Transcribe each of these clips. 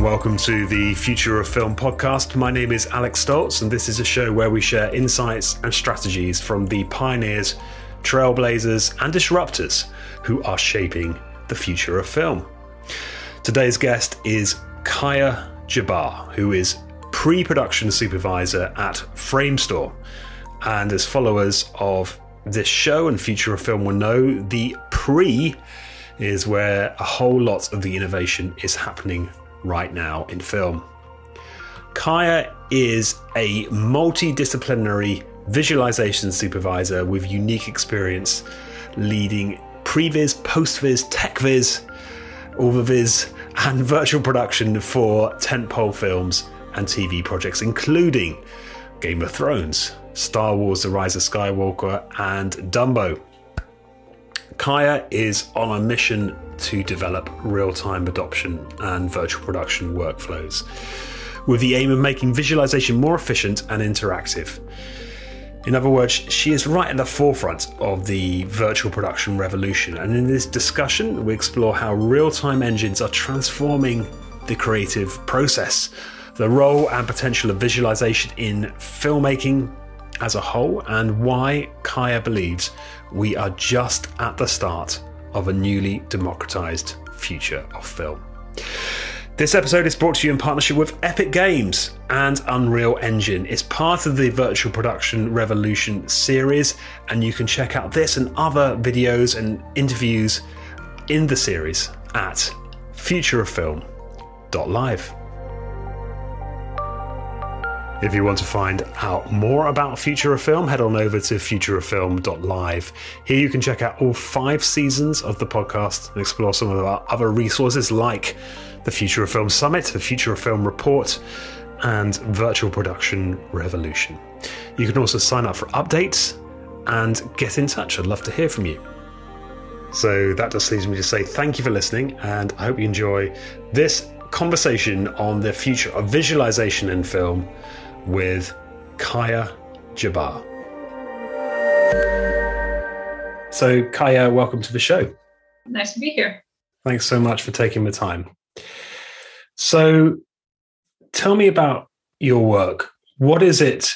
and welcome to the Future of Film podcast. My name is Alex Stoltz, and this is a show where we share insights and strategies from the pioneers, trailblazers, and disruptors who are shaping the future of film. Today's guest is Kaya Jabar, who is pre production supervisor at Framestore. And as followers of this show and Future of Film will know, the pre is where a whole lot of the innovation is happening right now in film. Kaya is a multidisciplinary visualization supervisor with unique experience leading previs, postvis, techvis, overvis, and virtual production for tentpole films and TV projects, including Game of Thrones, Star Wars The Rise of Skywalker, and Dumbo. Kaya is on a mission to develop real time adoption and virtual production workflows with the aim of making visualization more efficient and interactive. In other words, she is right at the forefront of the virtual production revolution. And in this discussion, we explore how real time engines are transforming the creative process, the role and potential of visualization in filmmaking as a whole, and why Kaya believes we are just at the start of a newly democratized future of film. This episode is brought to you in partnership with Epic Games and Unreal Engine. It's part of the Virtual Production Revolution series, and you can check out this and other videos and interviews in the series at futureoffilm.live. If you want to find out more about Future of Film, head on over to futureoffilm.live. Here you can check out all five seasons of the podcast and explore some of our other resources like the Future of Film Summit, the Future of Film Report, and Virtual Production Revolution. You can also sign up for updates and get in touch. I'd love to hear from you. So that just leaves me to say thank you for listening, and I hope you enjoy this conversation on the future of visualization in film with Kaya Jabar. So, Kaya, welcome to the show. Nice to be here. Thanks so much for taking the time. So, tell me about your work. What is it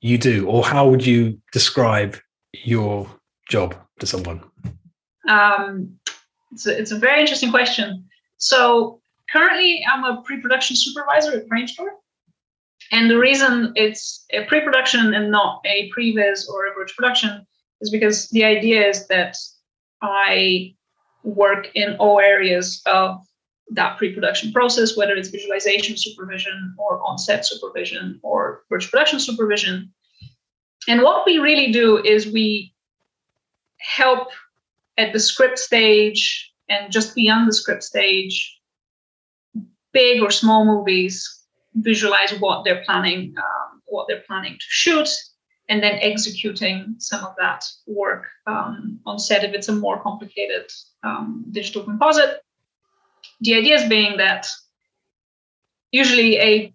you do, or how would you describe your job to someone? Um, it's, a, it's a very interesting question. So, currently, I'm a pre production supervisor at Framestore. And the reason it's a pre-production and not a previs or a virtual production is because the idea is that I work in all areas of that pre-production process, whether it's visualization supervision or on-set supervision or virtual production supervision. And what we really do is we help at the script stage and just beyond the script stage, big or small movies visualize what they're planning, um, what they're planning to shoot, and then executing some of that work um, on set if it's a more complicated um, digital composite. The idea is being that usually a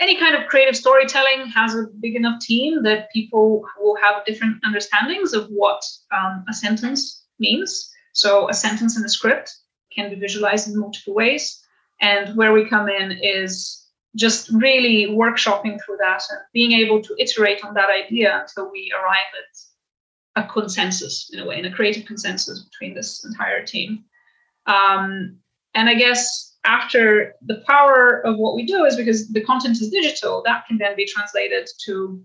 any kind of creative storytelling has a big enough team that people will have different understandings of what um, a sentence means. So a sentence in a script can be visualized in multiple ways. And where we come in is just really workshopping through that and being able to iterate on that idea until we arrive at a consensus in a way, in a creative consensus between this entire team. Um, and I guess after the power of what we do is because the content is digital, that can then be translated to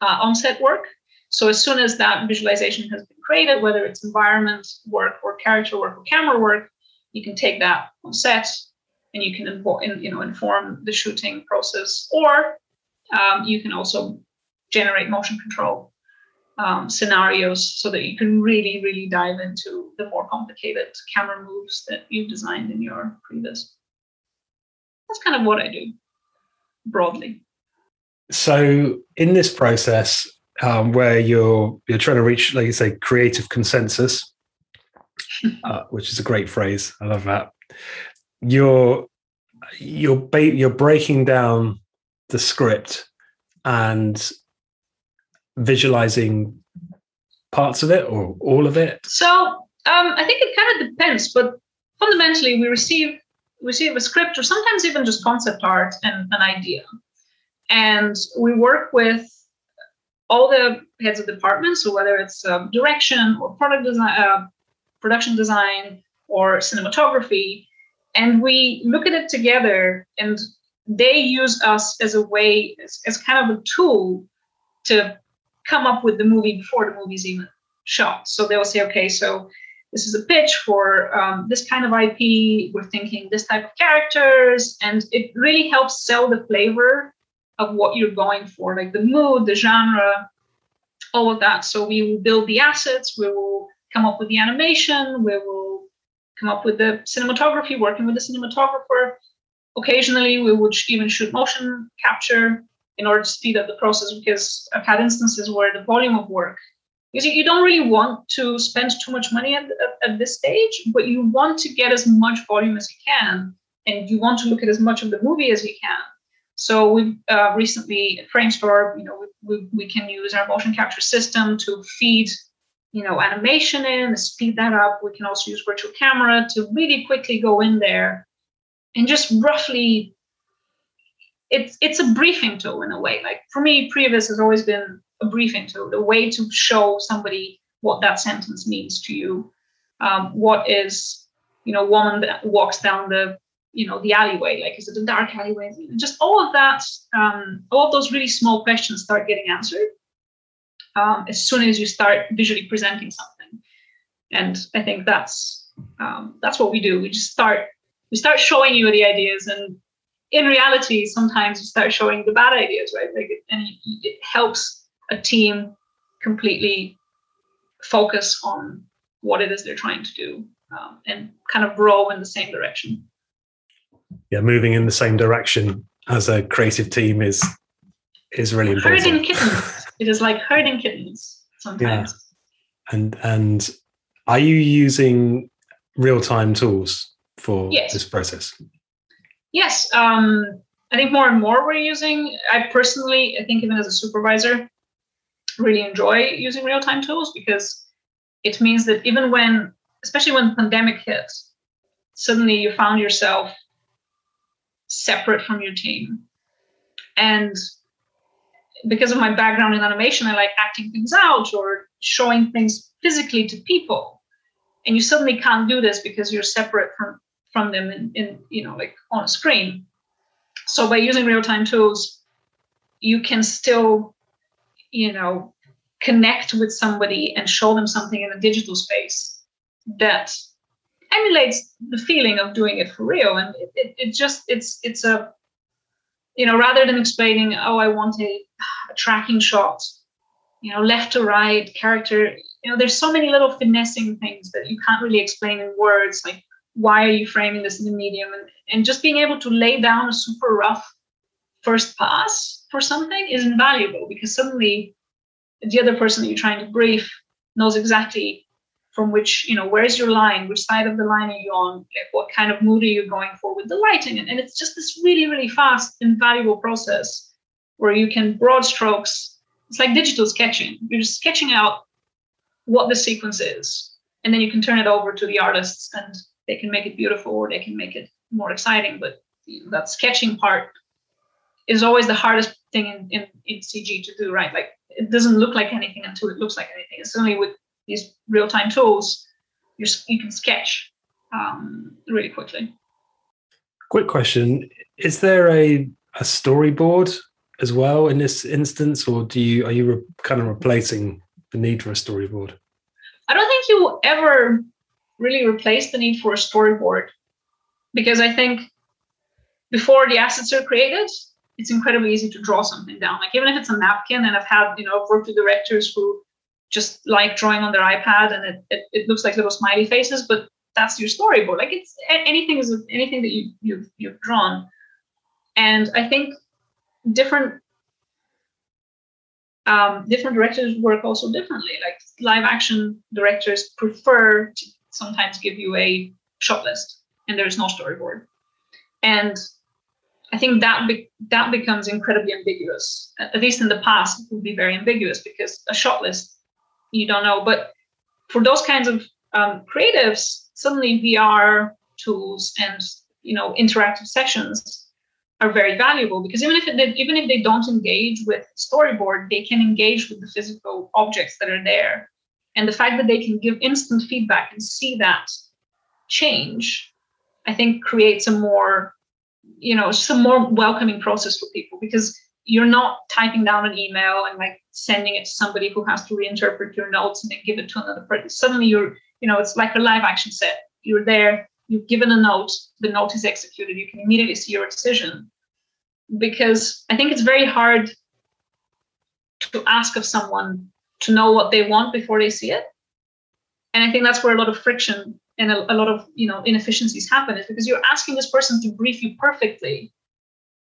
uh, on-set work. So as soon as that visualization has been created, whether it's environment work or character work or camera work, you can take that on set and you can inform, you know, inform the shooting process. Or um, you can also generate motion control um, scenarios so that you can really, really dive into the more complicated camera moves that you've designed in your previs. That's kind of what I do broadly. So, in this process, um, where you're you're trying to reach, like you say, creative consensus, uh, which is a great phrase. I love that you're you're ba- you're breaking down the script and visualizing parts of it or all of it so um, i think it kind of depends but fundamentally we receive we receive a script or sometimes even just concept art and an idea. And we work with all the heads of departments, so whether it's um, direction or product design, uh, production design or cinematography, and we look at it together and they use us as a way as, as kind of a tool to come up with the movie before the movie's even shot. So they'll say okay so this is a pitch for um, this kind of ip we're thinking this type of characters. And it really helps sell the flavor of what you're going for like the mood the genre all of that. So we will build the assets. We will come up with the animation. We will come up with the cinematography, working with the cinematographer. Occasionally, we would even shoot motion capture in order to speed up the process because I've had instances where the volume of work, because you don't really want to spend too much money at, at, at this stage, but you want to get as much volume as you can, and you want to look at as much of the movie as you can. So we've uh, recently at Framestore, you know, we, we, we can use our motion capture system to feed you know, animation in, speed that up. We can also use virtual camera to really quickly go in there and just roughly it's it's a briefing tool in a way. Like for me, previs has always been a briefing tool, the way to show somebody what that sentence means to you. Um, what is, you know, woman that walks down the, you know, the alleyway? Like, is it a dark alleyway? Just all of that, um, all of those really small questions start getting answered um, as soon as you start visually presenting something. And I think that's um, that's what we do. We just start we start showing you the ideas, and in reality, sometimes you start showing the bad ideas, right? Like, and it helps a team completely focus on what it is they're trying to do um, and kind of grow in the same direction. Yeah, moving in the same direction as a creative team is is really important. Herding kittens. it is like herding kittens sometimes. Yeah. And and are you using real time tools for yes. this process? Yes. Um, I think more and more we're using. I personally, I think even as a supervisor, really enjoy using real time tools because it means that even when, especially when the pandemic hit, suddenly you found yourself separate from your team. And because of my background in animation, I like acting things out or showing things physically to people. And you suddenly can't do this because you're separate from from them in, in you know like on a screen. So by using real-time tools, you can still, you know, connect with somebody and show them something in a digital space that emulates the feeling of doing it for real. And it, it, it just it's it's a you know rather than explaining oh i want a a tracking shot, you know, left to right, character. You know, there's so many little finessing things that you can't really explain in words, like why are you framing this in the medium? And, and just being able to lay down a super rough first pass for something is invaluable because suddenly the other person that you're trying to brief knows exactly from which, you know, where's your line, which side of the line are you on, like what kind of mood are you going for with the lighting. And, and it's just this really, really fast, invaluable process where you can broad strokes. It's like digital sketching. You're just sketching out what the sequence is, and then you can turn it over to the artists, and they can make it beautiful or they can make it more exciting. But you know, that sketching part is always the hardest thing in, in, in CG to do, right? Like it doesn't look like anything until it looks like anything. And suddenly with these real-time tools, you you can sketch um, really quickly. Quick question: Is there a a storyboard as well in this instance, or do you are you re- kind of replacing the need for a storyboard? I don't think you will ever really replace the need for a storyboard because I think before the assets are created, it's incredibly easy to draw something down. Like even if it's a napkin, and I've had you know I've worked with directors who just like drawing on their iPad and it, it, it looks like little smiley faces, but that's your storyboard. Like it's anything is anything that you you've you've drawn. And I think different um, different directors work also differently. Like live action directors prefer to sometimes give you a shot list, and there's no storyboard. And I think that be- that becomes incredibly ambiguous. At least in the past, it would be very ambiguous because a shot list, you don't know. But for those kinds of um, creatives, suddenly VR tools and you know interactive sessions are very valuable because even if it, even if they don't engage with storyboard, they can engage with the physical objects that are there, and the fact that they can give instant feedback and see that change, I think creates a more you know some more welcoming process for people because you're not typing down an email and like sending it to somebody who has to reinterpret your notes and then give it to another person. Suddenly you're, you know, it's like a live action set. You're there, you've given a note, the note is executed, you can immediately see your decision. Because I think it's very hard to ask of someone to know what they want before they see it. And I think that's where a lot of friction and a, a lot of you know inefficiencies happen is because you're asking this person to brief you perfectly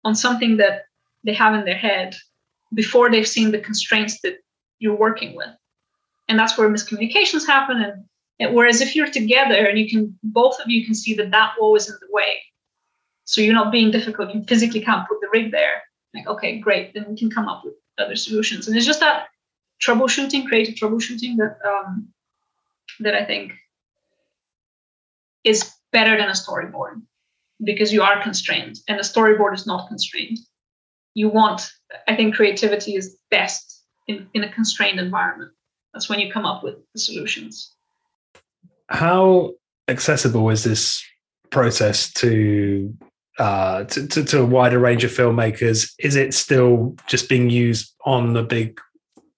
on something that they have in their head before they've seen the constraints that you're working with. And that's where miscommunications happen. And, whereas if you're together and you can, both of you can see that that wall is in the way. So you're not being difficult. You physically can't put the rig there. Like, okay, great. Then we can come up with other solutions. And it's just that troubleshooting, creative troubleshooting that um, that I think is better than a storyboard because you are constrained and a storyboard is not constrained you want i think creativity is best in, in a constrained environment that's when you come up with the solutions how accessible is this process to uh, to, to, to, a wider range of filmmakers? Is it still just being used on the big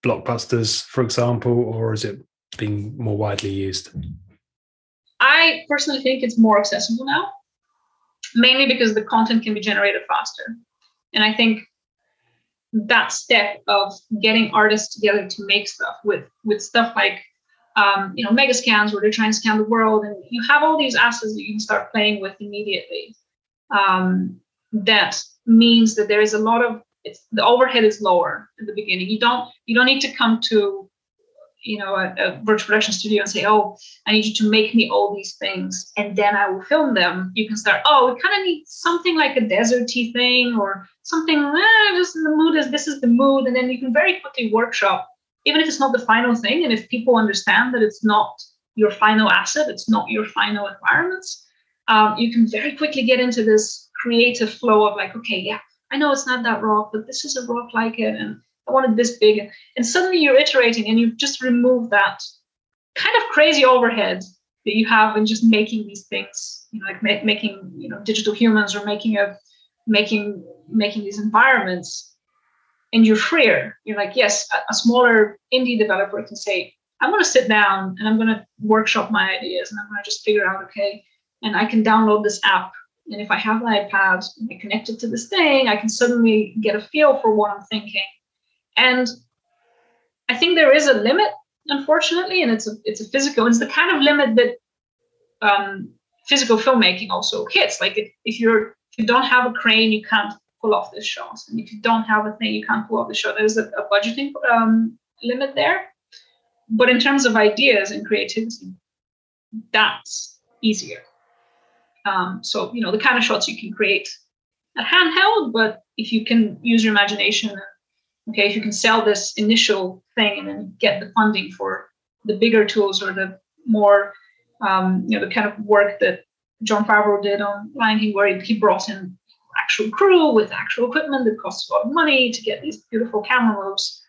blockbusters, for example, or is it being more widely used? I personally think it's more accessible now, mainly because the content can be generated faster. And I think that step of getting artists together to make stuff with with stuff like um, you know Megascans where they're trying to scan the world and you have all these assets that you can start playing with immediately. Um, that means that there is a lot of the overhead is lower in the beginning. You don't you don't need to come to you know a, a, virtual production studio and say oh i need you to make me all these things and then i will film them you can start oh we kind of need something like a deserty thing or something eh, just in the mood is this is the mood and then you can very quickly workshop even if it's not the final thing and if people understand that it's not your final asset it's not your final environments um, you can very quickly get into this creative flow of like okay yeah i know it's not that rock but this is a rock like it and I wanted this big. And suddenly you're iterating and you've just removed that kind of crazy overhead that you have in just making these things, you know, like ma- making, you know, digital humans or making a making making these environments. And you're freer. You're like, yes, a, a smaller indie developer can say, I'm going to sit down and I'm going to workshop my ideas and I'm going to just figure out, okay, and I can download this app. And if I have an iPad and I connect it to this thing, I can suddenly get a feel for what I'm thinking and I think there is a limit, unfortunately, and it's a it's a physical. It's the kind of limit that um, physical filmmaking also hits. Like if, if you're if you don't have a crane, you can't pull off this shot, and if you don't have a thing, you can't pull off the shot. There's a, a budgeting um, limit there. But in terms of ideas and creativity, that's easier. Um, so you know the kind of shots you can create at handheld, but if you can use your imagination okay if you can sell this initial thing and then get the funding for the bigger tools or the more um, you know the kind of work that jon favreau did on lion king where he brought in actual crew with actual equipment that costs a lot of money to get these beautiful camera moves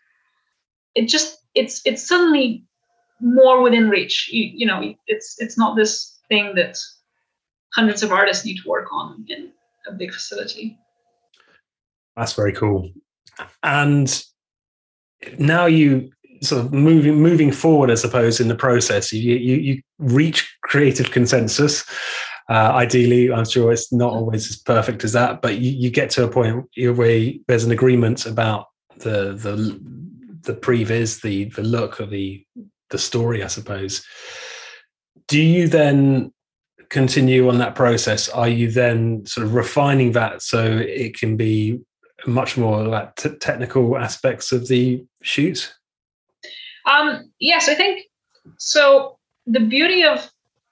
it just it's it's suddenly more within reach. You, you know it's it's not this thing that hundreds of artists need to work on in a big facility. That's very cool and now you sort of moving moving forward, I suppose, in the process, you you, you reach creative consensus. Uh, ideally, I'm sure it's not always as perfect as that, but you, you get to a point where there's an agreement about the the the previs, the the look of the the story, I suppose. Do you then continue on that process? Are you then sort of refining that so it can be much more like t- technical aspects of the shoot? Um, yes, I think so. The beauty of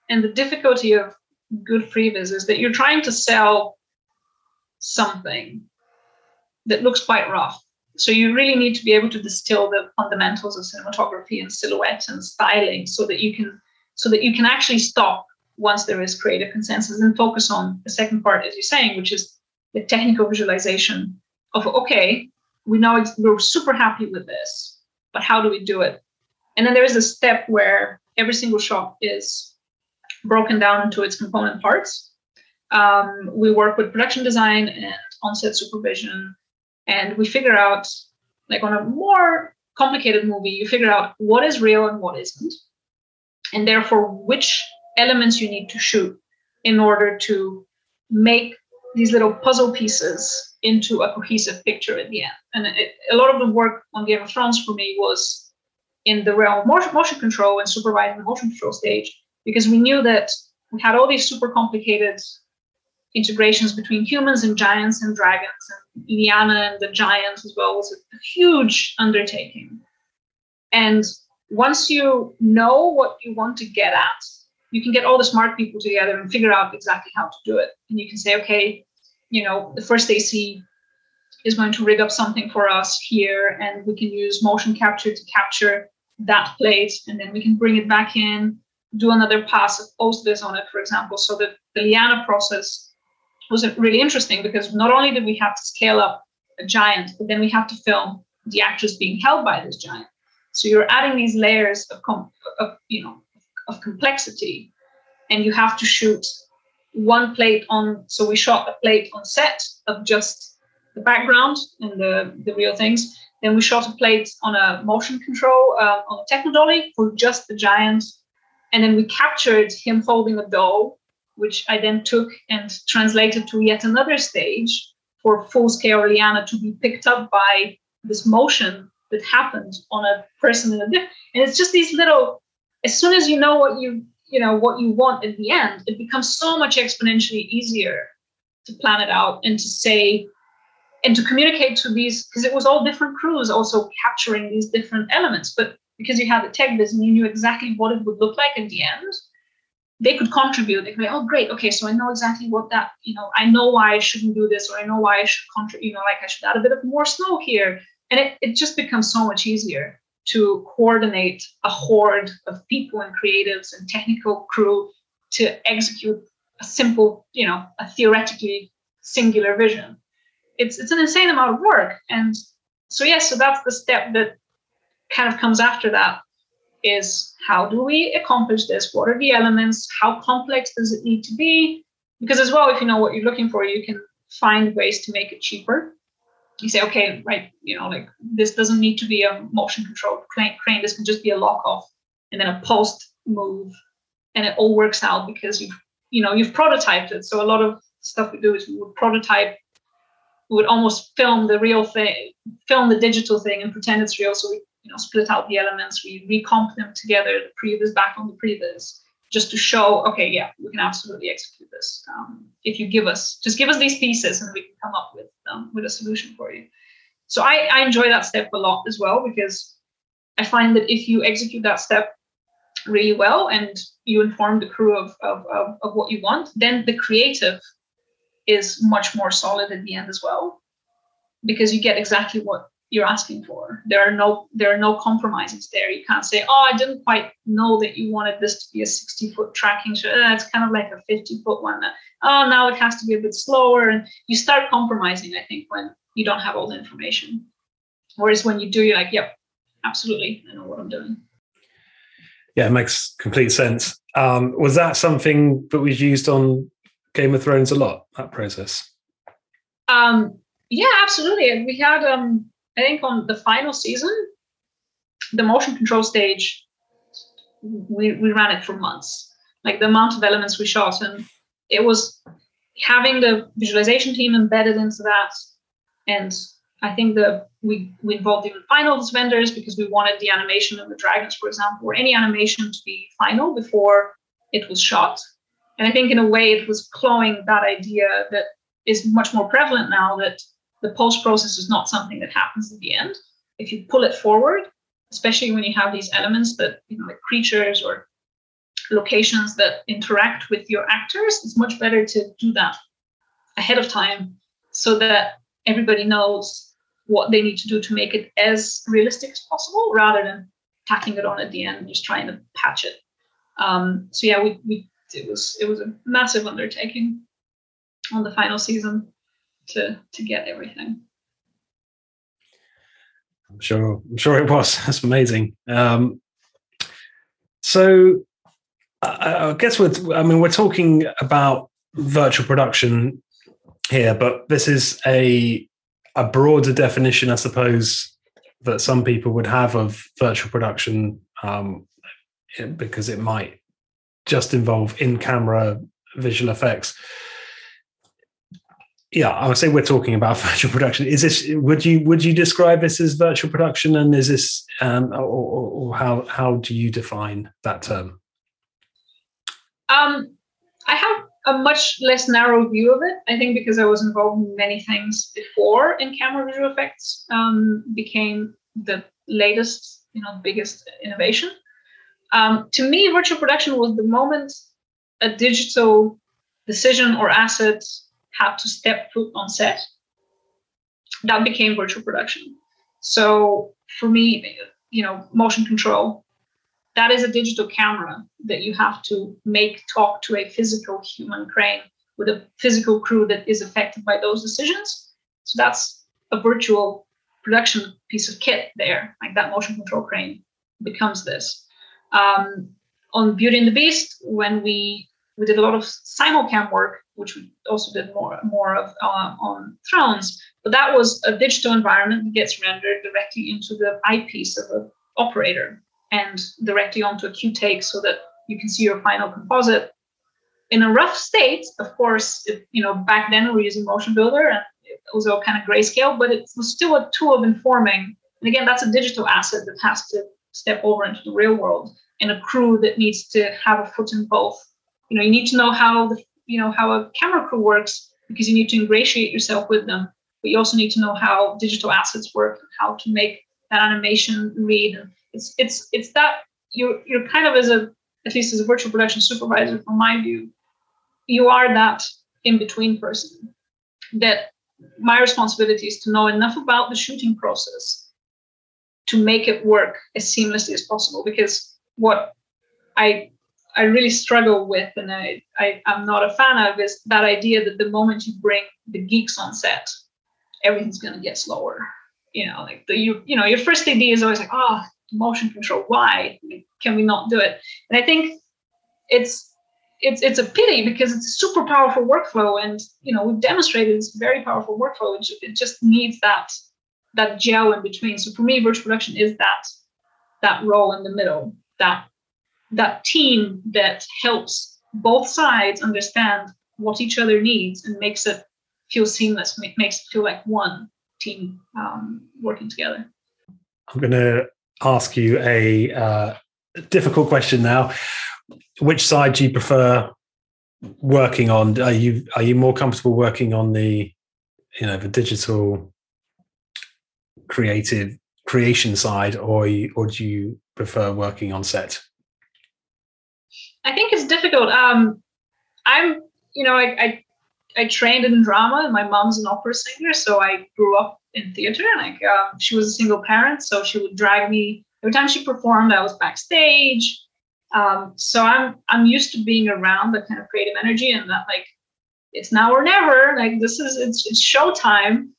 and the difficulty of good previs is that you're trying to sell something that looks quite rough. So you really need to be able to distill the fundamentals of cinematography and silhouette and styling so that you can so that you can actually stop once there is creative consensus and focus on the second part, as you're saying, which is the technical visualization of okay, we know we're super happy with this, but how do we do it? And then there is a step where every single shot is broken down into its component parts. Um, we work with production design and on-set supervision, and we figure out, like on a more complicated movie, you figure out what is real and what isn't, and therefore which elements you need to shoot in order to make these little puzzle pieces into a cohesive picture at the end. And it, a lot of the work on Game of Thrones for me was in the realm of motion, motion control and supervising the motion control stage because we knew that we had all these super complicated integrations between humans and giants and dragons and Lyanna and the giants as well was a huge undertaking. And once you know what you want to get at, you can get all the smart people together and figure out exactly how to do it. And you can say, okay, you know, the first AC is going to rig up something for us here, and we can use motion capture to capture that plate, and then we can bring it back in, do another pass of post vis on it, for example. So that the Lyanna process was really interesting because not only did we have to scale up a giant, but then we have to film the actors being held by this giant. So you're adding these layers of, of you know of complexity, and you have to shoot one plate on. So we shot a plate on set of just the background and the the real things. Then we shot a plate on a motion control uh, on a techno dolly for just the giant, and then we captured him holding a doll, which I then took and translated to yet another stage for full scale Lyanna to be picked up by this motion that happened on a person in a. And it's just these little as soon as you know what you you know what you want at the end it becomes so much exponentially easier to plan it out and to say and to communicate to these because it was all different crews also capturing these different elements. But because you had the tech and you knew exactly what it would look like at the end they could contribute. They could be oh great. Okay so i know exactly what that you know i know why i shouldn't do this or i know why i should contribute you know like i should add a bit of more snow here. And it, it just becomes so much easier to coordinate a horde of people and creatives and technical crew to execute a simple, you know, a theoretically singular vision. It's it's an insane amount of work. And so yes, yeah, so that's the step that kind of comes after that is how do we accomplish this? What are the elements? How complex does it need to be? Because as well, if you know what you're looking for, you can find ways to make it cheaper you say, okay, right, you know, like this doesn't need to be a motion controlled crane. This can just be a lock off and then a post move, and it all works out because you've, you know, you've prototyped it. So a lot of stuff we do is we would prototype, we would almost film the real thing, film the digital thing, and pretend it's real. So we, you know, split out the elements, we recomp them together, the previs back on the previs just to show, okay, yeah, we can absolutely execute this. Um, if you give us, just give us these pieces and we can come up with um, with a solution for you. So I, I enjoy that step a lot as well because I find that if you execute that step really well and you inform the crew of, of, of, of what you want, then the creative is much more solid at the end as well because you get exactly what you're asking for. There are no there are no compromises there. You can't say, oh, I didn't quite know that you wanted this to be a 60 foot tracking shot. Uh, it's kind of like a 50 foot one. Oh, now it has to be a bit slower, and you start compromising. I think when you don't have all the information, whereas when you do, you're like, yep, absolutely, I know what I'm doing. Yeah, it makes complete sense. Um, was that something that was used on Game of Thrones a lot? That process. Um, yeah, absolutely. And We had um, I think on the final season, the motion control stage, we, we ran it for months. Like the amount of elements we shot, and it was having the visualization team embedded into that. And I think that we, we involved even finals vendors because we wanted the animation of the dragons, for example, or any animation to be final before it was shot. And I think in a way it was cloying that idea that is much more prevalent now that the post process is not something that happens at the end. If you pull it forward, especially when you have these elements that, you know, like creatures or locations that interact with your actors, it's much better to do that ahead of time so that everybody knows what they need to do to make it as realistic as possible rather than tacking it on at the end and just trying to patch it. Um, so yeah, we, we it was it was a massive undertaking on the final season to to get everything. I'm sure. I'm sure it was. That's amazing. Um, so, I, I guess we're. I mean, we're talking about virtual production here, but this is a a broader definition, I suppose, that some people would have of virtual production, um, because it might just involve in-camera visual effects yeah, I would say we're talking about virtual production. Is this would you would you describe this as virtual production, and is this um, or, or, how how do you define that term? Um, I have a much less narrow view of it. I think because I was involved in many things before in camera visual effects um, became the latest, you know, biggest innovation. Um, to me, virtual production was the moment a digital decision or asset had to step foot on set, that became virtual production. So for me, you know, motion control, that is a digital camera that you have to make talk to a physical human crane with a physical crew that is affected by those decisions. So that's a virtual production piece of kit there, like that motion control crane becomes this. Um, on Beauty and the Beast, when we we did a lot of simulcam work, which we also did more more of uh, on Thrones. But that was a digital environment that gets rendered directly into the eyepiece of the operator and directly onto a Qtake so that you can see your final composite. In a rough state, of course, it, you know, back then we were using Motion Builder and it was all kind of grayscale, but it was still a tool of informing. And again, that's a digital asset that has to step over into the real world and a crew that needs to have a foot in both you know you need to know how the you know how a camera crew works because you need to ingratiate yourself with them. But you also need to know how digital assets work and how to make that animation read. It's it's it's that you're you're kind of as a at least as a virtual production supervisor from my view you are that in between person. That my responsibility is to know enough about the shooting process to make it work as seamlessly as possible because what i I really struggle with, and I, I am not a fan of, is that idea that the moment you bring the geeks on set, everything's gonna get slower. You know, like the you you know your first idea is always like, oh, motion control. Why can we not do it? And I think it's it's it's a pity because it's a super powerful workflow, and you know we've demonstrated it's very powerful workflow. It, it just needs that that gel in between. So for me, virtual production is that that role in the middle, that that team that helps both sides understand what each other needs and makes it feel seamless, makes it feel like one team um, working together. I'm going to ask you a uh, difficult question now. Which side do you prefer working on? Are you are you more comfortable working on the you know the digital creative creation side, or you, or do you prefer working on set? I think it's difficult. Um, I'm, you know, I, I, I trained in drama, my mom's an opera singer, so I grew up in theater. Like, um, she was a single parent, so she would drag me every time she performed. I was backstage, um, so I'm I'm used to being around the kind of creative energy, and that like it's now or never. Like this is it's it's showtime.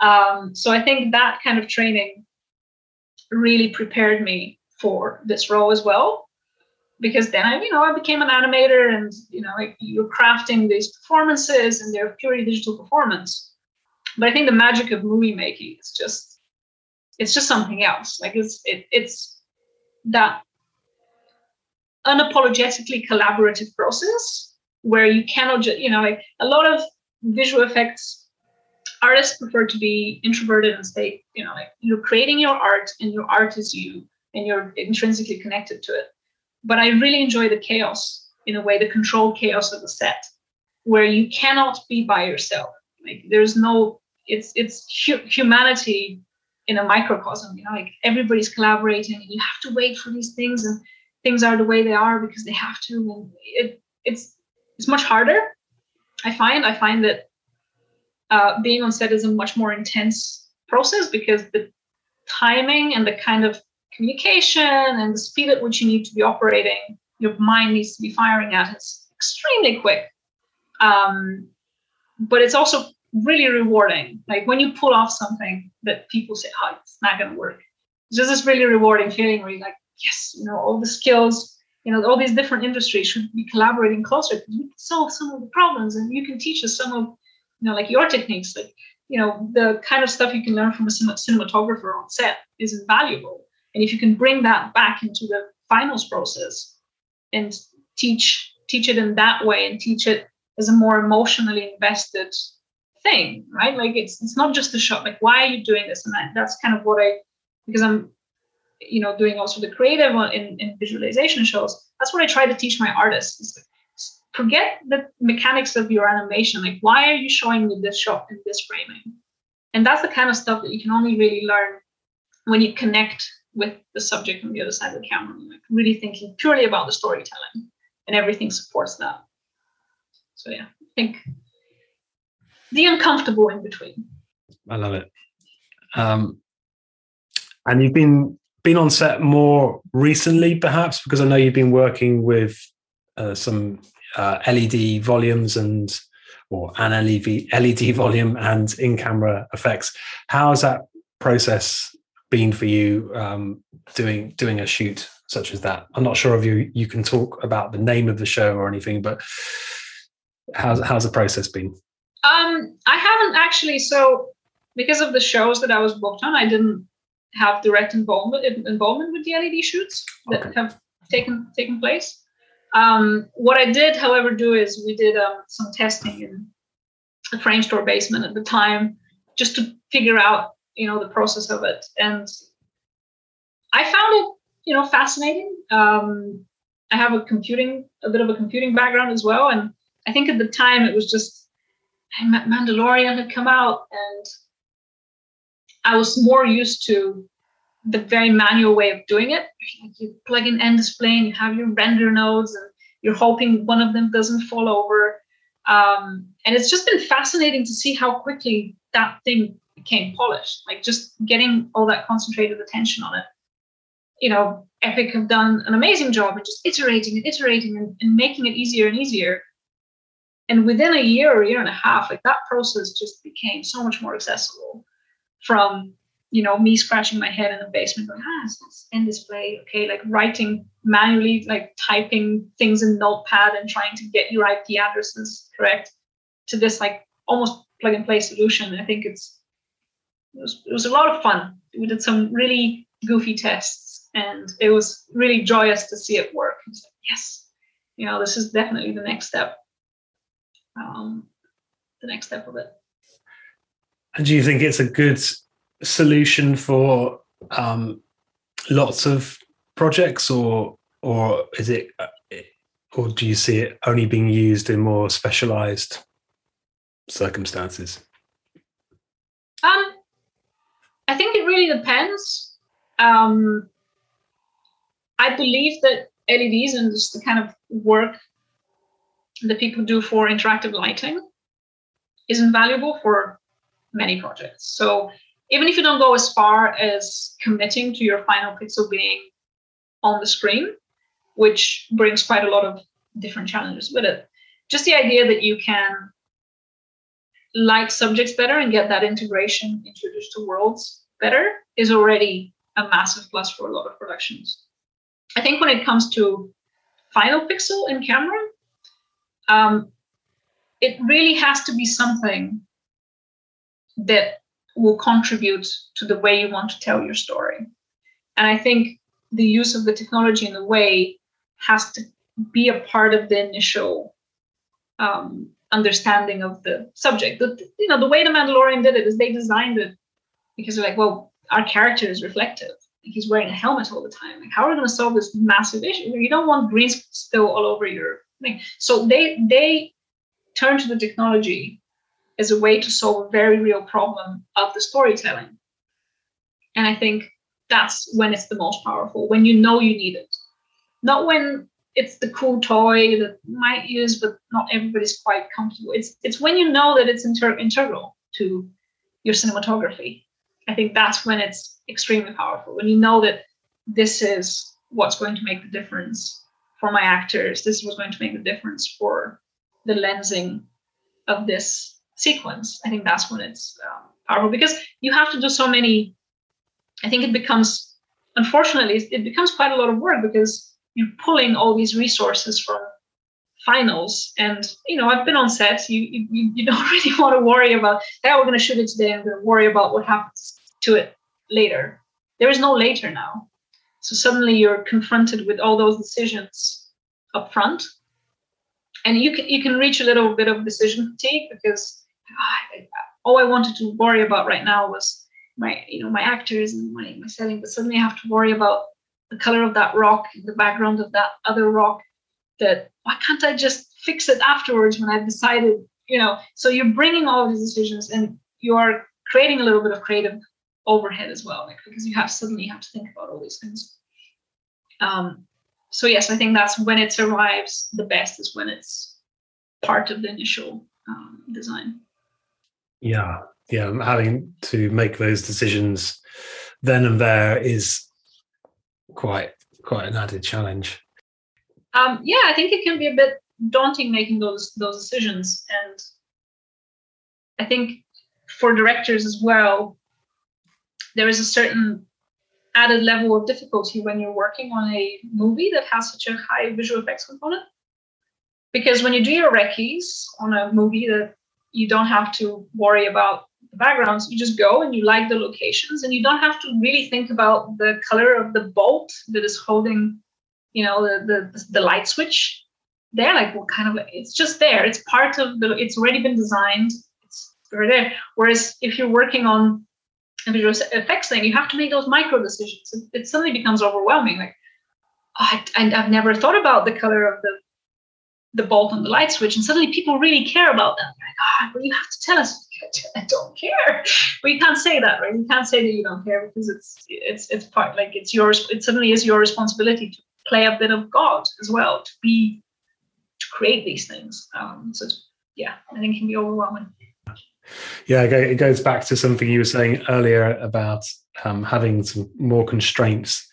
Um, so I think that kind of training really prepared me for this role as well because then I, you know, I became an animator and, you know, like you're crafting these performances and they're purely digital performance. But I think the magic of movie making is just, it's just something else. Like it's, it, it's that unapologetically collaborative process where you cannot just, you know, like a lot of visual effects artists prefer to be introverted and stay, you know, like you're creating your art and your art is you and you're intrinsically connected to it but I really enjoy the chaos in a way, the controlled chaos of the set, where you cannot be by yourself. Like there's no, it's it's hu- humanity in a microcosm. You know, like everybody's collaborating, and you have to wait for these things, and things are the way they are because they have to. And it it's it's much harder. I find I find that uh, being on set is a much more intense process because the timing and the kind of communication and the speed at which you need to be operating, your mind needs to be firing at is extremely quick. Um, but it's also really rewarding. Like when you pull off something that people say, oh, it's not going to work. It's just this really rewarding feeling where you're like, yes, you know, all the skills, you know, all these different industries should be collaborating closer we can solve some of the problems and you can teach us some of, you know, like your techniques. Like, you know, the kind of stuff you can learn from a cinematographer on set is invaluable. And if you can bring that back into the finals process and teach teach it in that way and teach it as a more emotionally invested thing, right? Like it's it's not just a shot. Like why are you doing this? And that, that's kind of what I because I'm you know doing also the creative in, in visualization shows. That's what I try to teach my artists. forget the mechanics of your animation. Like why are you showing me this shot in this framing? And that's the kind of stuff that you can only really learn when you connect with the subject on the other side of the camera, like really thinking purely about the storytelling, and everything supports that. So yeah, I think the uncomfortable in between. I love it. Um, and you've been been on set more recently, perhaps because I know you've been working with uh, some uh, LED volumes and or an LED LED volume and in camera effects. How's that process been for you um, doing doing a shoot such as that? I'm not sure if you you can talk about the name of the show or anything, but how's how's the process been? Um, I haven't actually. So because of the shows that I was booked on, I didn't have direct involvement involvement with the LED shoots that okay. have taken taken place. Um, what I did, however, do is we did um, some testing in the Framestore basement at the time, just to figure out, you know, the process of it, and I found it, you know, fascinating. Um, I have a computing, a bit of a computing background as well, and I think at the time it was just Mandalorian had come out, and I was more used to the very manual way of doing it. You plug in NDisplay and you have your render nodes, and you're hoping one of them doesn't fall over. Um, and it's just been fascinating to see how quickly that thing became polished. Like just getting all that concentrated attention on it. You know, Epic have done an amazing job in just iterating and iterating and, and making it easier and easier and within a year or year and a half like that process just became so much more accessible from you know me scratching my head in the basement going ah it's display, okay like writing manually like typing things in notepad and trying to get your ip addresses correct to this like almost plug and play solution i think it's it was, it was a lot of fun we did some really goofy tests and it was really joyous to see it work like yes you know this is definitely the next step um, the next step of it. And do you think it's a good solution for um, lots of projects, or or is it, or do you see it only being used in more specialized circumstances? Um, I think it depends. Um, I believe that LEDs and just the kind of work that people do for interactive lighting is invaluable for many projects. So even if you don't go as far as committing to your final pixel being on the screen, which brings quite a lot of different challenges with it, just the idea that you can like subjects better and get that integration introduced digital worlds better is already a massive plus for a lot of productions. I think when it comes to final pixel in camera, um, it really has to be something that will contribute to the way you want to tell your story. And I think the use of the technology in the way has to be a part of the initial um, understanding of the subject. The, you know, the way the Mandalorian did it is they designed it because they're like, well, our character is reflective. He's wearing a helmet all the time. Like, how are we going to solve this massive issue? You don't want green spill all over your thing. So they they turn to the technology as a way to solve a very real problem of the storytelling. And I think that's when it's the most powerful, when you know you need it. Not when it's the cool toy that might use, but not everybody's quite comfortable. It's it's when you know that it's inter- integral to your cinematography. I think that's when it's extremely powerful. When you know that this is what's going to make the difference for my actors. This was going to make the difference for the lensing of this sequence. I think that's when it's um, powerful because you have to do so many. I think it becomes, unfortunately, it becomes quite a lot of work because you're pulling all these resources from finals and you know i've been on sets you you, you don't really want to worry about hey we're going to shoot it today i'm going to worry about what happens to it later. There is no later now. So suddenly you're confronted with all those decisions up front and you can you can reach a little bit of decision fatigue because ah, all i wanted to worry about right now was my you know my actors and my, my setting but suddenly i have to worry about the color of that rock in the background of that other rock that why can't I just fix it afterwards when I've decided, you know? So you're bringing all these decisions and you are creating a little bit of creative overhead as well, like because you have suddenly have to think about all these things. Um, so yes, I think that's when it survives the best is when it's part of the initial um, design. Yeah, yeah, having to make those decisions then and there is quite quite an added challenge um, yeah, I think it can be a bit daunting making those those decisions, and I think for directors as well, there is a certain added level of difficulty when you're working on a movie that has such a high visual effects component. Because when you do your recce's on a movie that you don't have to worry about the backgrounds, you just go and you like the locations and you don't have to really think about the color of the bolt that is holding you know the the, the light switch. They're like what kind of it's just there. It's part of the it's already been designed. It's there. Whereas if you're working on visual effects thing. You have to make those micro decisions. It, suddenly becomes overwhelming like oh, I, i've never thought about the color of the the bolt on the light switch and suddenly people really care about them like oh well you have to tell us. I don't care. You can't say that right? You can't say that you don't care because it's it's it's part like it's yours it suddenly is your responsibility to play a bit of God as well to be to create these things. Um, so yeah, I think it can be overwhelming. Yeah, it goes back to something you were saying earlier about um, having some more constraints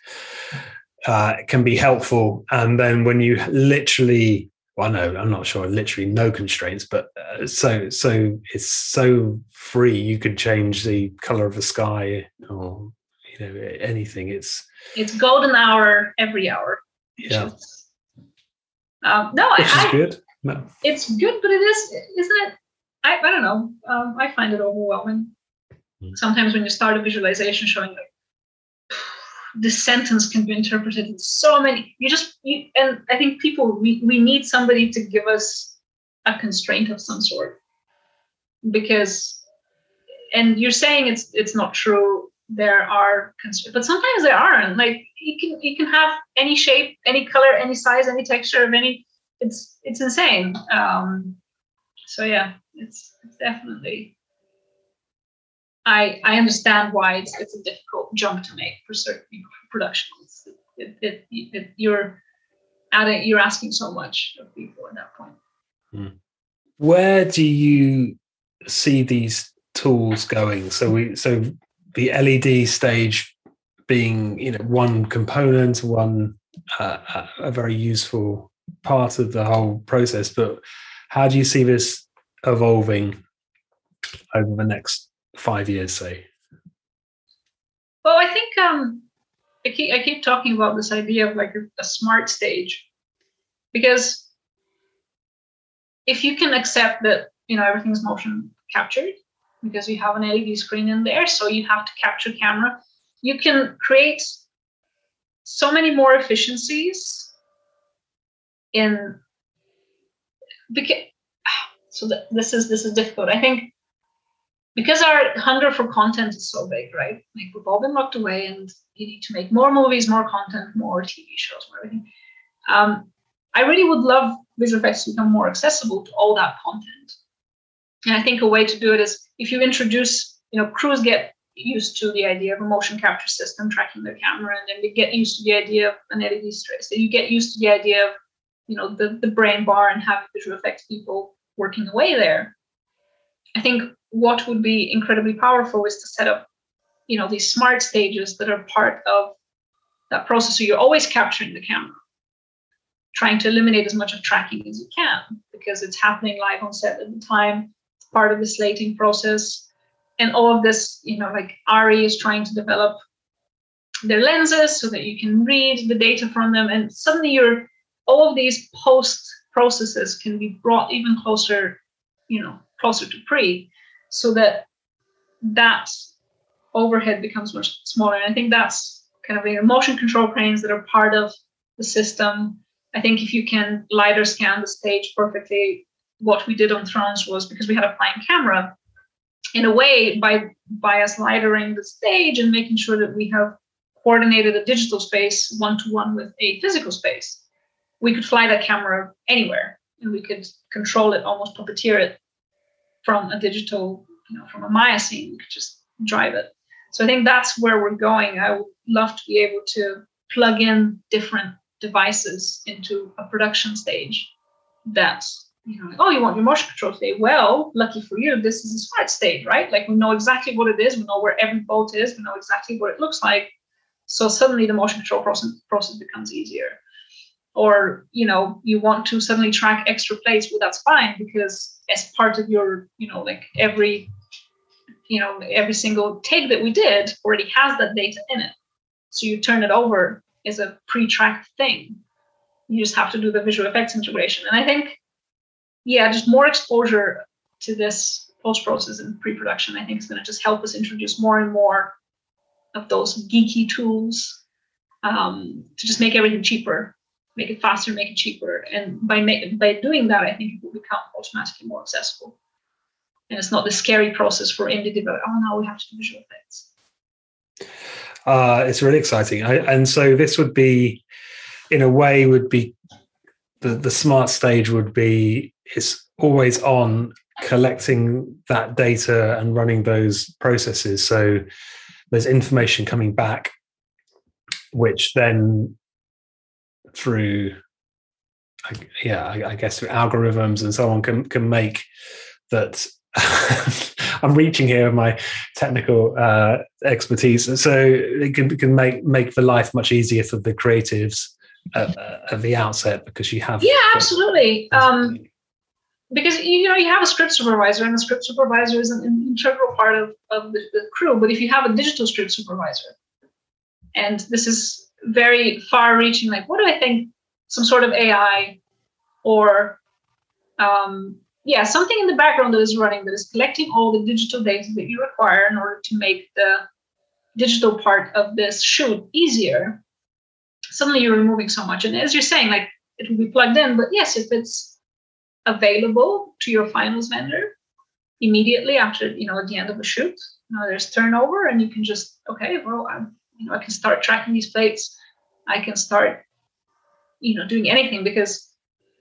uh, can be helpful, and then when you literally well no i'm not sure literally no constraints but uh, so so it's so free you could change the color of the sky or you know anything it's it's golden hour every hour yeah. Um, no, Which I, is good. No. It's good, but it is, isn't it? I, I don't know. Um, I find it overwhelming. Mm. Sometimes when you start a visualization showing like this sentence can be interpreted in so many, you just, you, and I think people, we, we need somebody to give us a constraint of some sort because, and you're saying it's, it's not true there are constraints, but sometimes there aren't. Like you can you can have any shape, any color, any size, any texture of any. It's it's insane. Um, so yeah, it's, it's definitely. I I understand why it's it's a difficult jump to make for certain you know, productions. It, it, it, you're adding you're asking so much of people at that point. Hmm. Where do you see these tools going? So we so the LED stage being you know one component, one uh, a very useful part of the whole process. But how do you see this evolving over the next five years, say? Well, I think um, I keep I keep talking about this idea of like a, a smart stage, because if you can accept that you know everything's motion captured, because you have an LED screen in there, so you have to capture camera. You can create so many more efficiencies in because so th- this is this is difficult. I think because our hunger for content is so big, right? Like we've all been locked away, and you need to make more movies, more content, more TV shows, more everything. Um, I really would love visual effects to become more accessible to all that content. And I think a way to do it is if you introduce, you know, crews get used to the idea of a motion capture system tracking their camera, and then they get used to the idea of an LED stress. So you get used to the idea of, you know, the, the brain bar and having visual effects people working away there. I think what would be incredibly powerful is to set up, you know, these smart stages that are part of that process. So you're always capturing the camera. trying to eliminate as much of tracking as you can because it's happening live on set at the time. It's part of the slating process. And all of this, you know, like ARRI is trying to develop their lenses so that you can read the data from them. And suddenly you're all of these post processes can be brought even closer, you know, closer to pre, so that that overhead becomes much smaller. And I think that's kind of the motion control cranes that are part of the system. I think if you can lidar scan the stage perfectly, what we did on Thrones was because we had a flying camera, in a way, by by us lidaring the stage and making sure that we have coordinated a digital space one to one with a physical space, we could fly that camera anywhere and we could control it, almost puppeteer it from a digital, you know, from a Maya scene. We could just drive it. So I think that's where we're going. I would love to be able to plug in different devices into a production stage that's you know, oh, you want your motion control today? Well, lucky for you, this is a smart stage, right? Like we know exactly what it is, we know where every bolt is, we know exactly what it looks like. So suddenly the motion control process process becomes easier. Or you know, you want to suddenly track extra plates, well, that's fine because as part of your, you know, like every you know, every single take that we did already has that data in it. So you turn it over as a pre-tracked thing. You just have to do the visual effects integration. And I think, yeah, just more exposure to this post-process and pre-production, I think is going to just help us introduce more and more of those geeky tools um, to just make everything cheaper, make it faster, make it cheaper. And by ma- by doing that, I think it will become automatically more accessible and it's not the scary process for indie developers. Oh, now we have to do visual effects. Uh, it's really exciting, I, and so this would be, in a way, would be the the smart stage would be it's always on collecting that data and running those processes. So there's information coming back, which then through yeah, I, guess through algorithms and so on can can make that I'm reaching here with my technical uh, expertise, so it can, can make make the life much easier for the creatives at, at the outset because you have yeah, absolutely. Um, because you know you have a script supervisor, and the script supervisor is an integral part of, of the, the crew. But if you have a digital script supervisor, and this is very far-reaching, like what do I think? Some sort of AI or um, yeah, something in the background that is running that is collecting all the digital data that you require in order to make the digital part of this shoot easier. Suddenly you're removing so much. And as you're saying, like it will be plugged in, but yes, if it's available to your finals vendor immediately after, you know, at the end of a shoot, you know, there's turnover and you can just, okay, well, I'm, you know, I can start tracking these plates. I can start, you know, doing anything because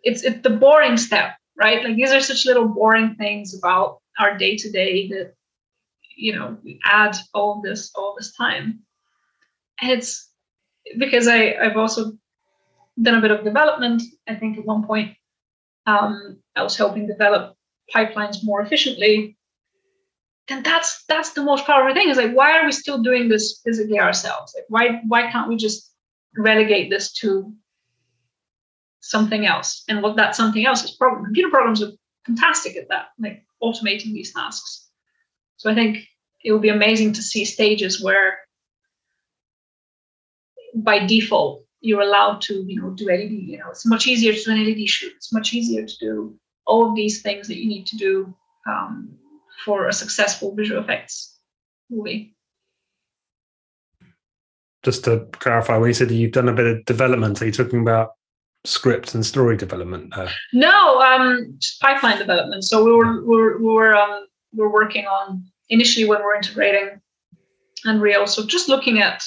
it's it's the boring step right? Like these are such little boring things about our day to day that you know we add all this all this time. And it's because I I've also done a bit of development. I think at one point um, I was helping develop pipelines more efficiently. Then that's that's the most powerful thing. Is like why are we still doing this physically ourselves? Like why why can't we just relegate this to something else. And what that something else is program. Computer programs are fantastic at that, like automating these tasks. So I think it would be amazing to see stages where by default you're allowed to, you know, do LED. You know, it's much easier to do an LED shoot. It's much easier to do all of these things that you need to do um, for a successful visual effects movie. Just to clarify, when you said you've done a bit of development, are you talking about script and story development? No, um, just pipeline development. So we were we were, we were um, we are working on initially when we're integrating Unreal. So just looking at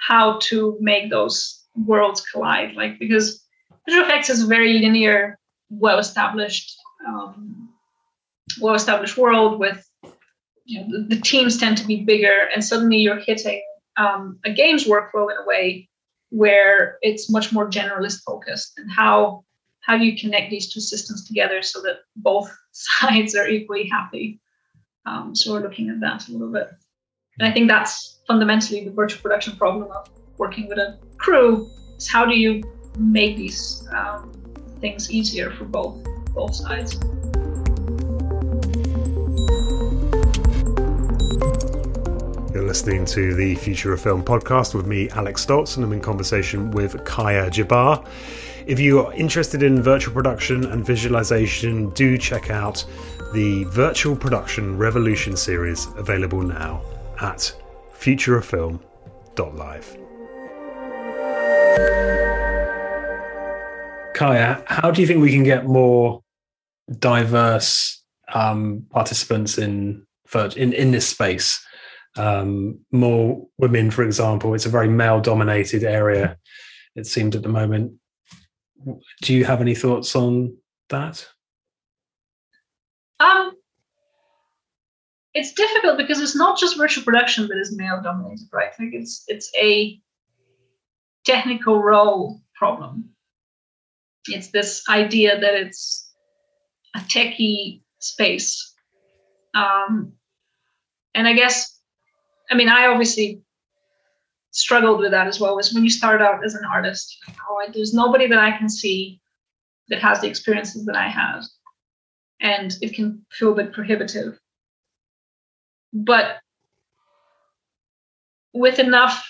how to make those worlds collide, like because visual effects is a very linear, well-established, um, well-established world with you know the, teams tend to be bigger, and suddenly you're hitting um, a games workflow in a way where it's much more generalist focused and how how do you connect these two systems together so that both sides are equally happy um, so we're looking at that a little bit and i think that's fundamentally the virtual production problem of working with a crew is how do you make these um, things easier for both both sides. Listening to the Future of Film podcast with me, Alex Stolz, and I'm in conversation with Kaya Jabar. If you are interested in virtual production and visualization, do check out the Virtual Production Revolution series available now at futureoffilm.live. Kaya, how do you think we can get more diverse um, participants in in in this space? Um, more women, for example. It's a very male-dominated area. It seems at the moment. Do you have any thoughts on that? Um, it's difficult because it's not just virtual production that is male dominated, right? Like it's it's a technical role problem. It's this idea that it's a techie space. Um, and I guess, I mean, I obviously struggled with that as well. Was when you start out as an artist, oh, there's nobody that I can see that has the experiences that I had, and it can feel a bit prohibitive. But with enough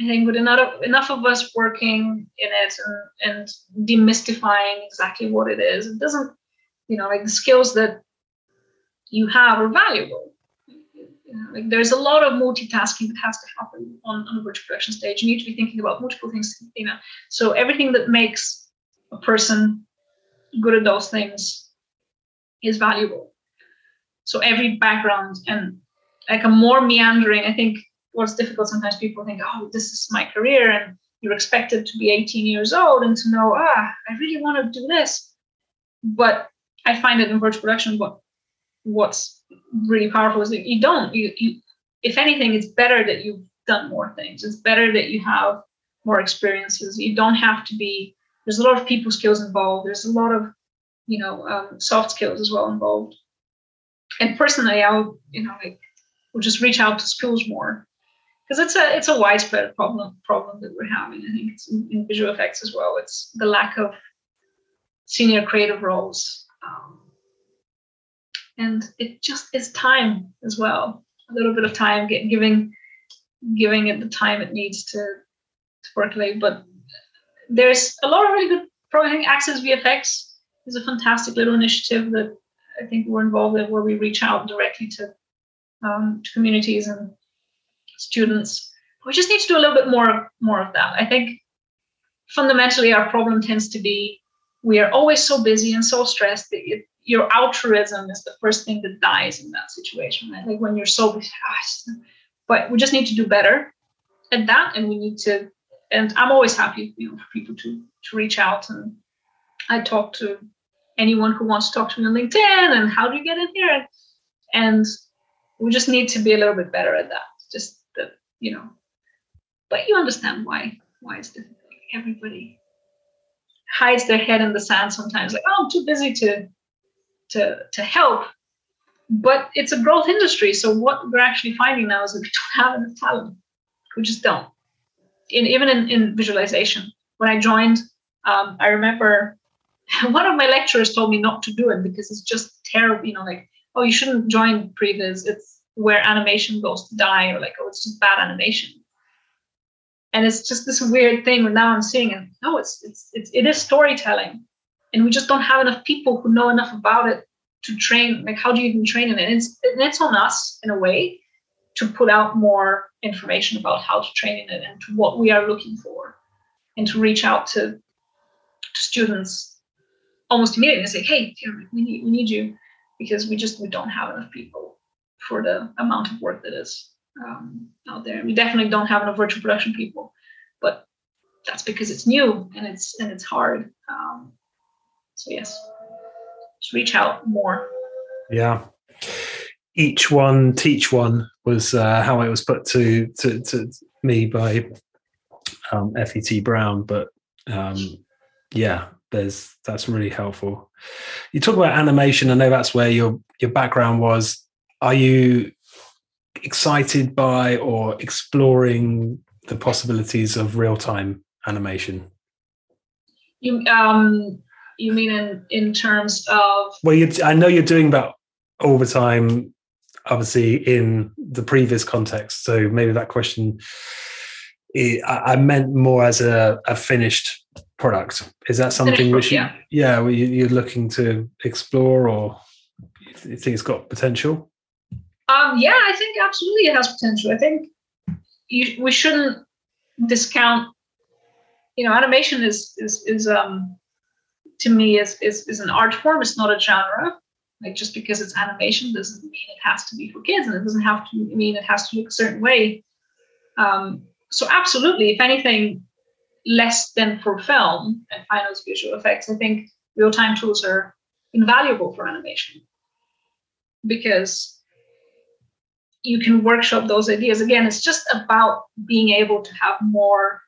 I think with enough enough of us working in it and, and demystifying exactly what it is, it doesn't, you know, like the skills that you have are valuable. Like there's a lot of multitasking that has to happen on, on a virtual production stage. You need to be thinking about multiple things, you know. So everything that makes a person good at those things is valuable. So every background and like a more meandering, I think what's difficult sometimes people think oh this is my career and you're expected to be 18 years old and to know ah i really want to do this but i find that in virtual production what what's really powerful is that you don't you, you if anything it's better that you've done more things it's better that you have more experiences you don't have to be there's a lot of people skills involved there's a lot of you know um, soft skills as well involved and personally i would you know like would just reach out to schools more because it's a it's a widespread problem problem that we're having. I think it's in, in visual effects as well. It's the lack of senior creative roles, um, and it just is time as well. A little bit of time, get, giving giving it the time it needs to to percolate. But there's a lot of really good. Think Access VFX is a fantastic little initiative that I think we're involved in, where we reach out directly to um, to communities and students. We just need to do a little bit more more of that. I think fundamentally our problem tends to be we are always so busy and so stressed that it, your altruism is the first thing that dies in that situation. I think when you're so but we just need to do better at that, and we need to. And I'm always happy, you know, for people to to reach out and I talk to anyone who wants to talk to me on LinkedIn and how do you get in here, and we just need to be a little bit better at that. Just that, you know. But you understand why why it's difficult. Everybody hides their head in the sand sometimes, like, oh, I'm too busy to to to help. But it's a growth industry. So what we're actually finding now is that we don't have enough talent. We just don't. In even in, in visualization. When I joined, um, I remember one of my lecturers told me not to do it because it's just terrible, you know, like, oh, you shouldn't join previs. It's where animation goes to die or like oh it's just bad animation and it's just this weird thing now i'm seeing it no it's it's, it's it is storytelling and we just don't have enough people who know enough about it to train like how do you even train in it and it's, and it's on us in a way to put out more information about how to train in it and to what we are looking for and to reach out to, to students almost immediately and say hey we need, we need you because we just we don't have enough people for the amount of work that is um, out there. We definitely don't have enough virtual production people, but that's because it's new and it's and it's hard. Um, so yes, just reach out more. Yeah. Each one, teach one was uh, how it was put to to, to me by um, FET Brown. But um, yeah, there's that's really helpful. You talk about animation. I know that's where your your background was are you excited by or exploring the possibilities of real time animation? You um you mean in in terms of well, you, I know you're doing that all the time, obviously in the previs context. So maybe that question, I, I meant more as a, a finished product. Is that something which you, yeah, yeah you're looking to explore, or you think it's got potential? Um, yeah, I think absolutely it has potential. I think you, we shouldn't discount. You know, animation is is is um to me is, is is an art form. It's not a genre. Like just because it's animation doesn't mean it has to be for kids, and it doesn't have to mean it has to look a certain way. Um, so absolutely, if anything, less than for film and finals visual effects, I think real-time tools are invaluable for animation because you can workshop those ideas. Again, it's just about being able to have more,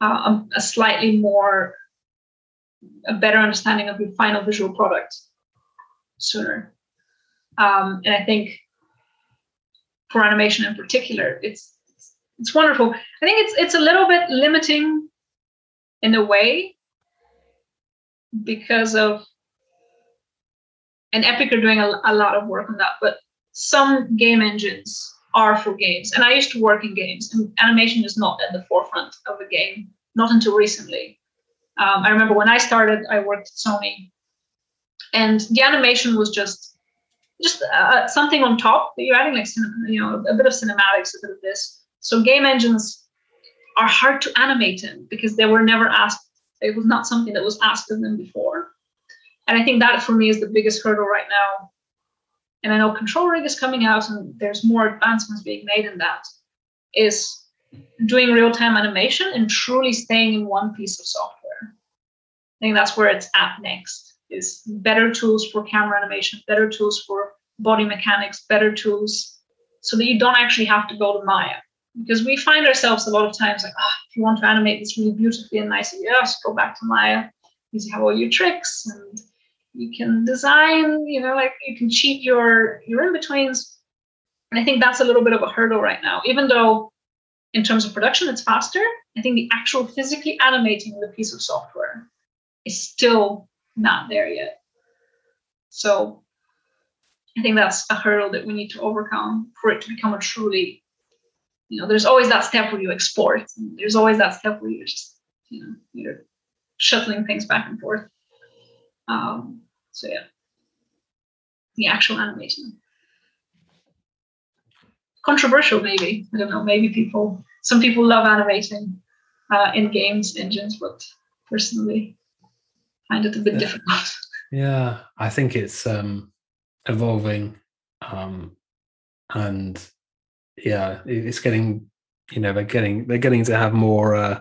uh, a slightly more a better understanding of your final visual product sooner. Um, and I think for animation in particular, it's it's wonderful. I think it's it's a little bit limiting in a way because of and Epic are doing a, a lot of work on that, but some game engines are for games. And I used to work in games, and animation is not at the forefront of a game, not until recently. Um, I remember when I started, I worked at Sony, and the animation was just just uh, something on top that you're adding, like you know, a bit of cinematics, a bit of this. So game engines are hard to animate in because they were never asked. It was not something that was asked of them before, and I think that for me is the biggest hurdle right now. And I know Control Rig is coming out, and there's more advancements being made in that. Is doing real-time animation and truly staying in one piece of software I think that's where it's at next is better tools for camera animation, better tools for body mechanics, better tools so that you don't actually have to go to Maya. Because we find ourselves a lot of times like, oh, if you want to animate this really beautifully and nicely, yes, go back to Maya. You have all your tricks and you can design, you know, like you can cheat your your in-betweens. And I think that's a little bit of a hurdle right now. Even though in terms of production it's faster, I think the actual physically animating the piece of software is still not there yet. So I think that's a hurdle that we need to overcome for it to become a truly, you know, there's always that step where you export. There's always that step where you're just, you know, you're shuttling things back and forth. Um, so yeah, the actual animation. Controversial, maybe. I don't know. Maybe people, some people love animating uh, in games engines, but personally, find it a bit yeah. difficult. Yeah, I think it's um, evolving, um, and yeah, it's getting. You know, they're getting they're getting to have more. Uh,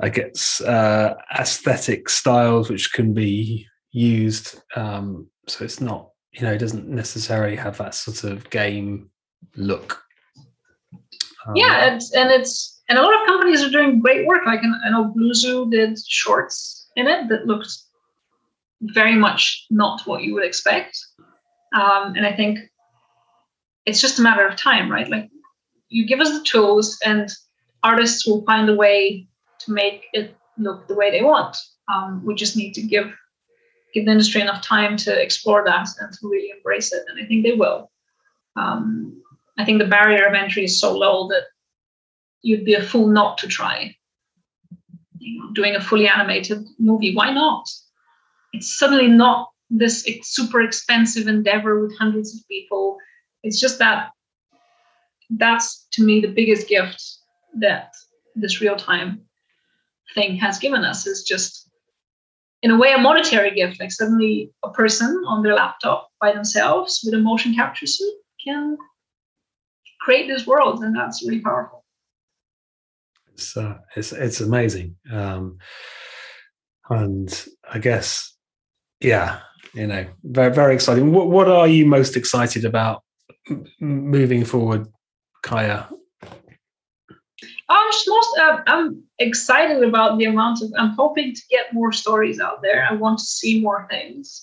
I guess uh, aesthetic styles which can be used. Um, so it's not, you know, it doesn't necessarily have that sort of game look. Um, yeah, it's, and it's and a lot of companies are doing great work. Like I know Blue did shorts in it that looked very much not what you would expect. Um, and I think it's just a matter of time, right? Like you give us the tools, and artists will find a way to make it look the way they want. Um, we just need to give give the industry enough time to explore that and to really embrace it, and I think they will. Um, I think the barrier of entry is so low that you'd be a fool not to try doing a fully animated movie. Why not? It's suddenly not this super expensive endeavor with hundreds of people. It's just that that's to me the biggest gift that this real time thing has given us is just in a way a monetary gift like suddenly a person on their laptop by themselves with a motion capture suit can create this world and that's really powerful it's uh, it's it's amazing, um, and I guess yeah, you know, very very exciting. What what are you most excited about moving forward, Kaya? I'm most uh, I'm excited about the amount of. I'm hoping to get more stories out there. I want to see more things.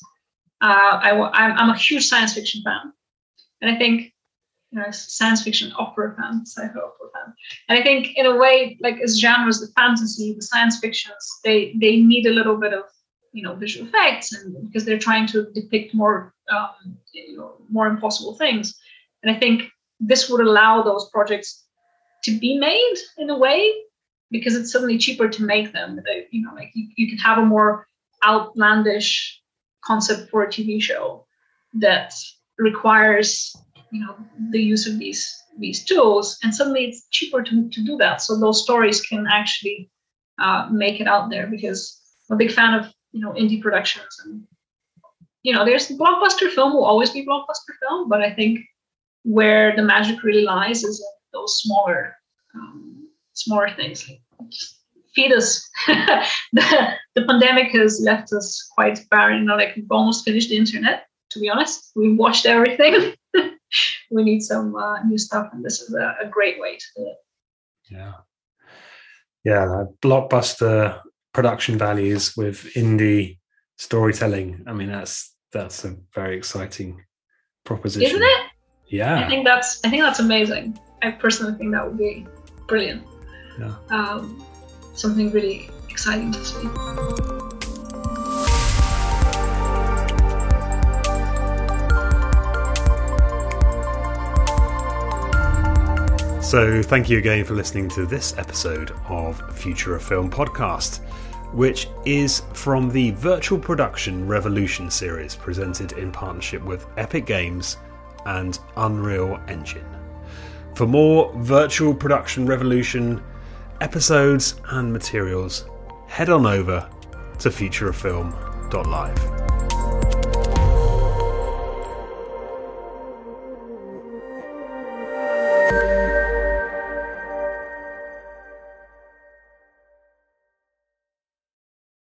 Uh, I'm, I'm a huge science fiction fan, and I think you know, science fiction opera fan, sci-fi opera fan. And I think in a way, like as genres, the fantasy, the science fictions, they they need a little bit of you know visual effects and because they're trying to depict more um, you know more impossible things. And I think this would allow those projects to be made in a way because it's suddenly cheaper to make them. You know, like you, you can have a more outlandish concept for a TV show that requires you know the use of these these tools and suddenly it's cheaper to, to do that. So those stories can actually uh, make it out there because i'm a big fan of you know indie productions and you know there's blockbuster film will always be blockbuster film but i think where the magic really lies is those smaller um, smaller things feed us. The, the pandemic has left us quite barren you know like we've almost finished the internet to be honest. We've watched everything we need some uh, new stuff, and this is a, a, great way to do it. Yeah, yeah, blockbuster production values with indie storytelling. I mean, that's that's a very exciting proposition, isn't it? Yeah, I think that's I think that's amazing. I personally think that would be brilliant. Yeah, um, something really exciting to see. So, thank you again for listening to this episode of Future of Film podcast, which is from the Virtual Production Revolution series presented in partnership with Epic Games and Unreal Engine. For more Virtual Production Revolution episodes and materials, head on over to futureoffilm.live.